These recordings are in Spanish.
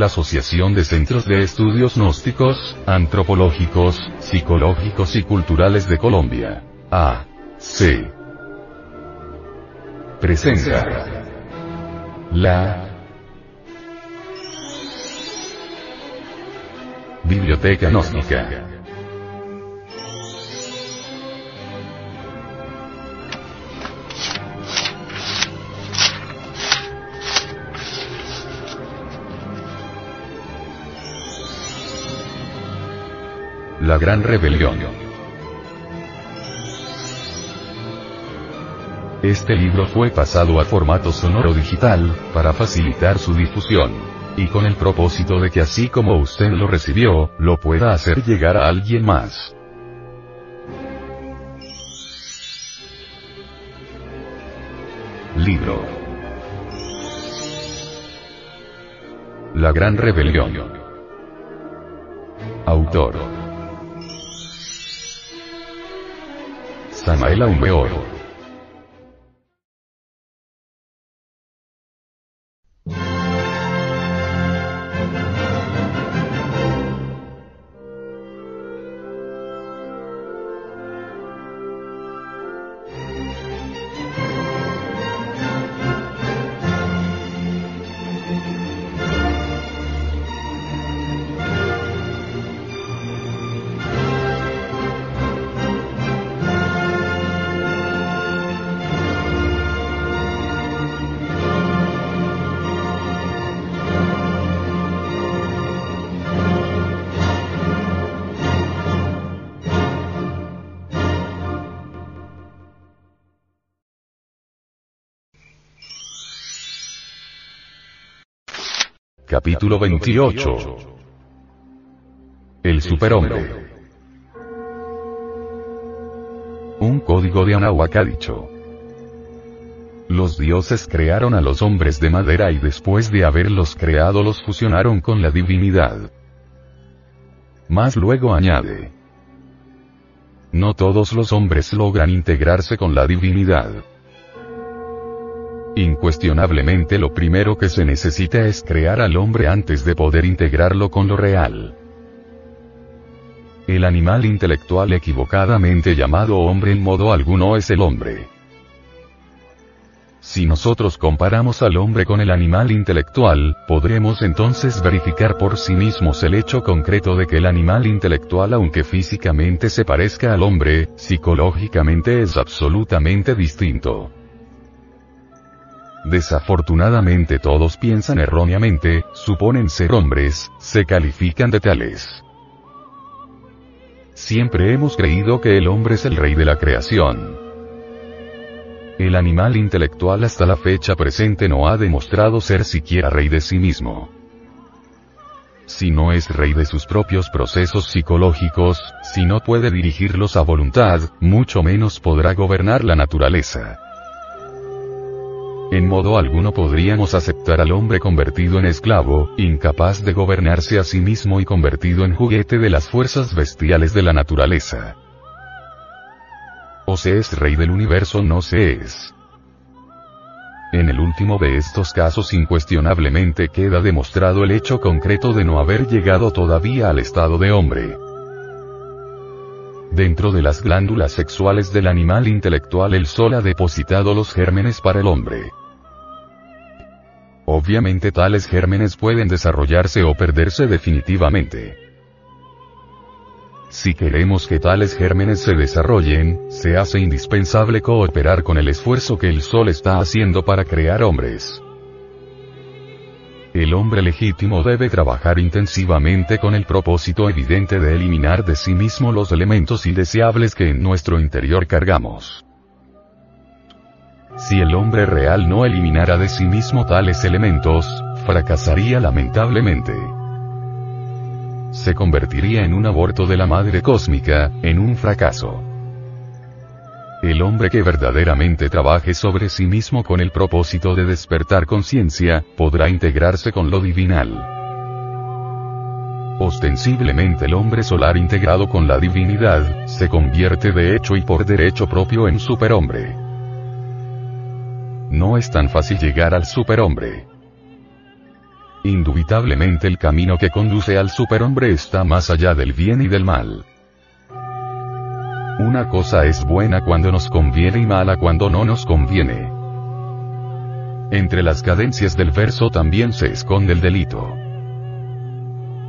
la Asociación de Centros de Estudios Gnósticos, Antropológicos, Psicológicos y Culturales de Colombia. A. C. Presenta. La. Biblioteca Gnóstica. La Gran Rebelión. Este libro fue pasado a formato sonoro digital, para facilitar su difusión. Y con el propósito de que así como usted lo recibió, lo pueda hacer llegar a alguien más. Libro. La Gran Rebelión. Autor. Samael Aumeor. Capítulo 28 El superhombre Un código de Anahuac ha dicho. Los dioses crearon a los hombres de madera y después de haberlos creado los fusionaron con la divinidad. Más luego añade. No todos los hombres logran integrarse con la divinidad. Incuestionablemente lo primero que se necesita es crear al hombre antes de poder integrarlo con lo real. El animal intelectual equivocadamente llamado hombre en modo alguno es el hombre. Si nosotros comparamos al hombre con el animal intelectual, podremos entonces verificar por sí mismos el hecho concreto de que el animal intelectual aunque físicamente se parezca al hombre, psicológicamente es absolutamente distinto. Desafortunadamente todos piensan erróneamente, suponen ser hombres, se califican de tales. Siempre hemos creído que el hombre es el rey de la creación. El animal intelectual hasta la fecha presente no ha demostrado ser siquiera rey de sí mismo. Si no es rey de sus propios procesos psicológicos, si no puede dirigirlos a voluntad, mucho menos podrá gobernar la naturaleza. En modo alguno podríamos aceptar al hombre convertido en esclavo, incapaz de gobernarse a sí mismo y convertido en juguete de las fuerzas bestiales de la naturaleza. O se es rey del universo no se es. En el último de estos casos incuestionablemente queda demostrado el hecho concreto de no haber llegado todavía al estado de hombre. Dentro de las glándulas sexuales del animal intelectual el sol ha depositado los gérmenes para el hombre. Obviamente tales gérmenes pueden desarrollarse o perderse definitivamente. Si queremos que tales gérmenes se desarrollen, se hace indispensable cooperar con el esfuerzo que el Sol está haciendo para crear hombres. El hombre legítimo debe trabajar intensivamente con el propósito evidente de eliminar de sí mismo los elementos indeseables que en nuestro interior cargamos. Si el hombre real no eliminara de sí mismo tales elementos, fracasaría lamentablemente. Se convertiría en un aborto de la madre cósmica, en un fracaso. El hombre que verdaderamente trabaje sobre sí mismo con el propósito de despertar conciencia, podrá integrarse con lo divinal. Ostensiblemente el hombre solar integrado con la divinidad, se convierte de hecho y por derecho propio en superhombre. No es tan fácil llegar al superhombre. Indubitablemente el camino que conduce al superhombre está más allá del bien y del mal. Una cosa es buena cuando nos conviene y mala cuando no nos conviene. Entre las cadencias del verso también se esconde el delito.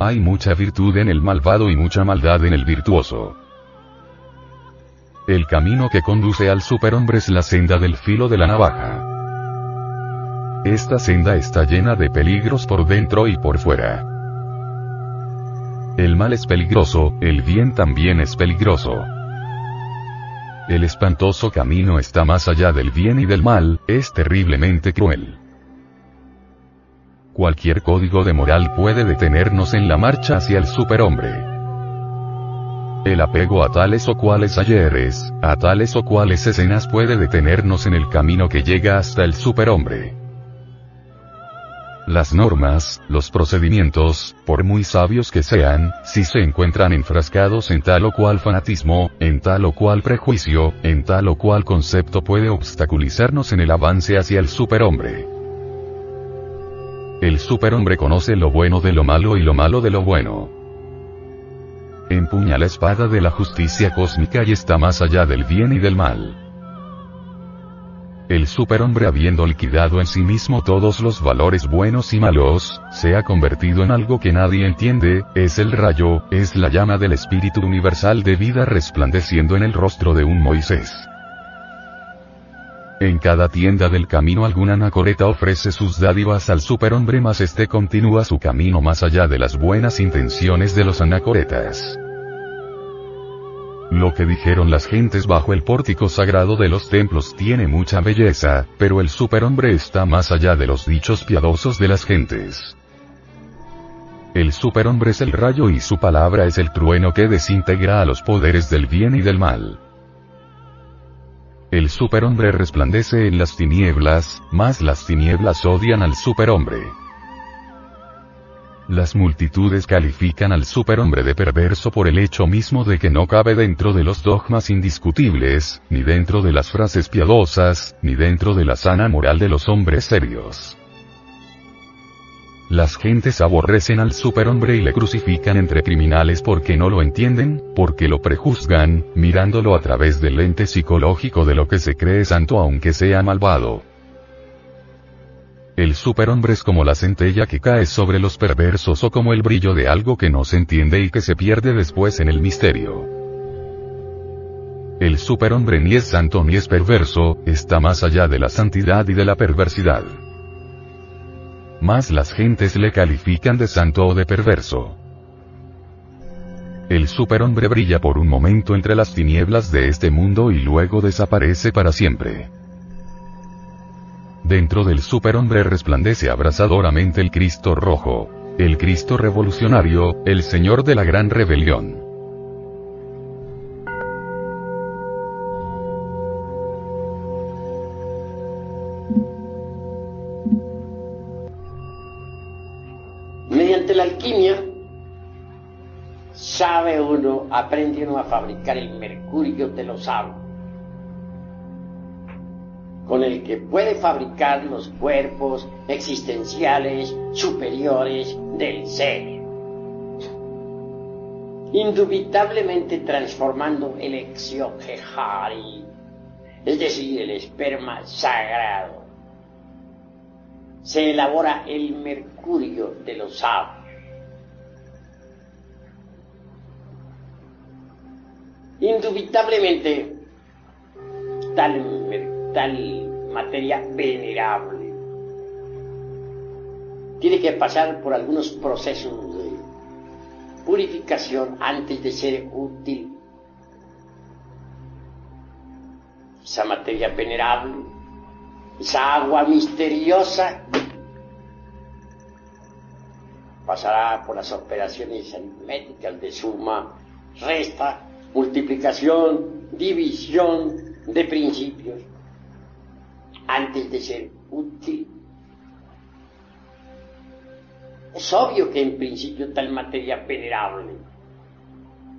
Hay mucha virtud en el malvado y mucha maldad en el virtuoso. El camino que conduce al superhombre es la senda del filo de la navaja. Esta senda está llena de peligros por dentro y por fuera. El mal es peligroso, el bien también es peligroso. El espantoso camino está más allá del bien y del mal, es terriblemente cruel. Cualquier código de moral puede detenernos en la marcha hacia el superhombre. El apego a tales o cuales ayeres, a tales o cuales escenas puede detenernos en el camino que llega hasta el superhombre. Las normas, los procedimientos, por muy sabios que sean, si se encuentran enfrascados en tal o cual fanatismo, en tal o cual prejuicio, en tal o cual concepto puede obstaculizarnos en el avance hacia el superhombre. El superhombre conoce lo bueno de lo malo y lo malo de lo bueno. Empuña la espada de la justicia cósmica y está más allá del bien y del mal. El superhombre habiendo liquidado en sí mismo todos los valores buenos y malos, se ha convertido en algo que nadie entiende, es el rayo, es la llama del espíritu universal de vida resplandeciendo en el rostro de un Moisés. En cada tienda del camino alguna anacoreta ofrece sus dádivas al superhombre más este continúa su camino más allá de las buenas intenciones de los anacoretas. Lo que dijeron las gentes bajo el pórtico sagrado de los templos tiene mucha belleza, pero el superhombre está más allá de los dichos piadosos de las gentes. El superhombre es el rayo y su palabra es el trueno que desintegra a los poderes del bien y del mal. El superhombre resplandece en las tinieblas, más las tinieblas odian al superhombre. Las multitudes califican al superhombre de perverso por el hecho mismo de que no cabe dentro de los dogmas indiscutibles, ni dentro de las frases piadosas, ni dentro de la sana moral de los hombres serios. Las gentes aborrecen al superhombre y le crucifican entre criminales porque no lo entienden, porque lo prejuzgan, mirándolo a través del lente psicológico de lo que se cree santo aunque sea malvado. El superhombre es como la centella que cae sobre los perversos o como el brillo de algo que no se entiende y que se pierde después en el misterio. El superhombre ni es santo ni es perverso, está más allá de la santidad y de la perversidad. Más las gentes le califican de santo o de perverso. El superhombre brilla por un momento entre las tinieblas de este mundo y luego desaparece para siempre. Dentro del superhombre resplandece abrasadoramente el Cristo rojo, el Cristo revolucionario, el Señor de la gran rebelión. La alquimia, sabe uno, aprende uno a fabricar el mercurio de los sabios con el que puede fabricar los cuerpos existenciales superiores del ser. Indubitablemente transformando el exioquejari, es decir, el esperma sagrado, se elabora el mercurio de los sabios. Indubitablemente, tal tal materia venerable. Tiene que pasar por algunos procesos de purificación antes de ser útil. Esa materia venerable, esa agua misteriosa, pasará por las operaciones aritméticas de suma, resta, multiplicación, división de principios antes de ser útil. Es obvio que en principio tal materia venerable,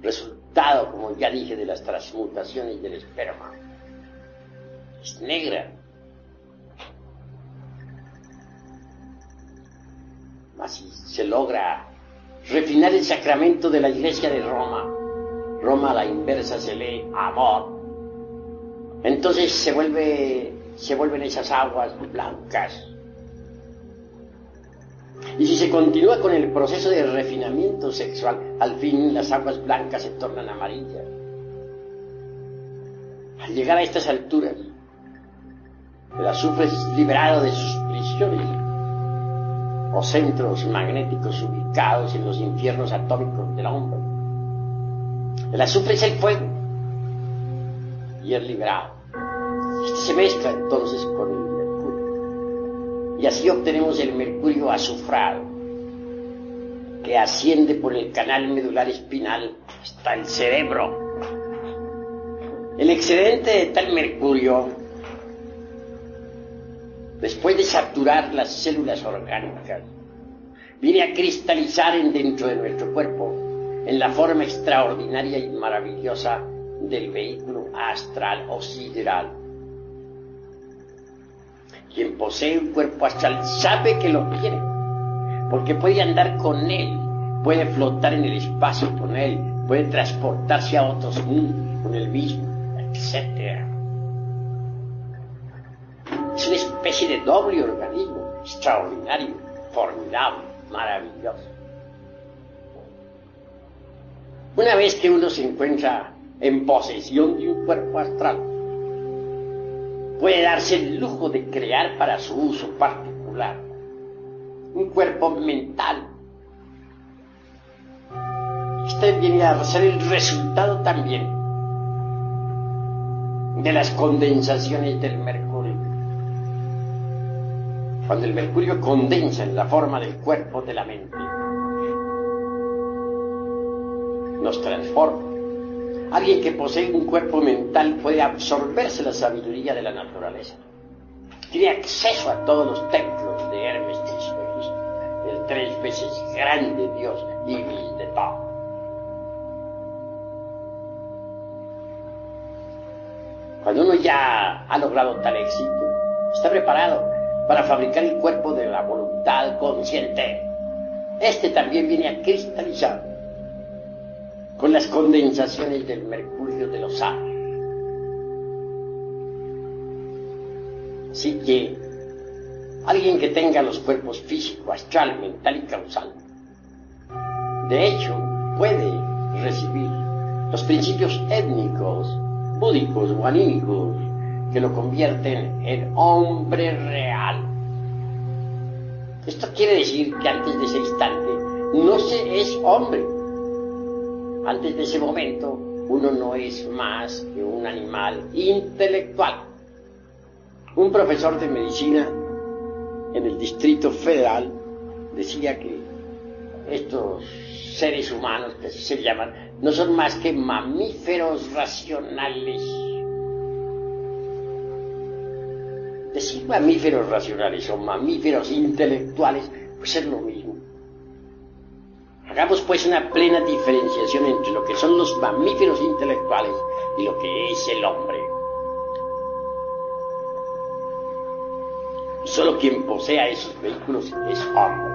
resultado, como ya dije, de las transmutaciones del esperma, es negra. Así se logra refinar el sacramento de la iglesia de Roma. Roma a la inversa se lee amor. Entonces se vuelve, se vuelven esas aguas blancas. Y si se continúa con el proceso de refinamiento sexual, al fin las aguas blancas se tornan amarillas. Al llegar a estas alturas, el azufre es liberado de sus prisiones o centros magnéticos ubicados en los infiernos atómicos del hombre. El azufre es el fuego y es liberado. Este se mezcla entonces con el mercurio y así obtenemos el mercurio azufrado que asciende por el canal medular espinal hasta el cerebro. El excedente de tal mercurio después de saturar las células orgánicas, viene a cristalizar en dentro de nuestro cuerpo en la forma extraordinaria y maravillosa del vehículo astral o sideral. Quien posee un cuerpo astral sabe que lo tiene, porque puede andar con él, puede flotar en el espacio con él, puede transportarse a otros mundos con el mismo, etc es una especie de doble organismo, extraordinario, formidable, maravilloso. Una vez que uno se encuentra en posesión de un cuerpo astral, puede darse el lujo de crear para su uso particular un cuerpo mental. Este viene a ser el resultado también de las condensaciones del mercurio cuando el mercurio condensa en la forma del cuerpo de la mente, nos transforma. Alguien que posee un cuerpo mental puede absorberse la sabiduría de la naturaleza. Tiene acceso a todos los templos de Hermes Trismegisto, el tres veces grande Dios y de todo. Cuando uno ya ha logrado tal éxito, está preparado para fabricar el cuerpo de la voluntad consciente. Este también viene a cristalizar con las condensaciones del mercurio de los años. Así que alguien que tenga los cuerpos físico, astral, mental y causal, de hecho, puede recibir los principios étnicos, búdicos o anímicos que lo convierten en hombre real. Esto quiere decir que antes de ese instante no se es hombre. Antes de ese momento uno no es más que un animal intelectual. Un profesor de medicina en el Distrito Federal decía que estos seres humanos, que se llaman, no son más que mamíferos racionales decir mamíferos racionales o mamíferos intelectuales, pues es lo mismo. Hagamos pues una plena diferenciación entre lo que son los mamíferos intelectuales y lo que es el hombre. Solo quien posea esos vehículos es hombre.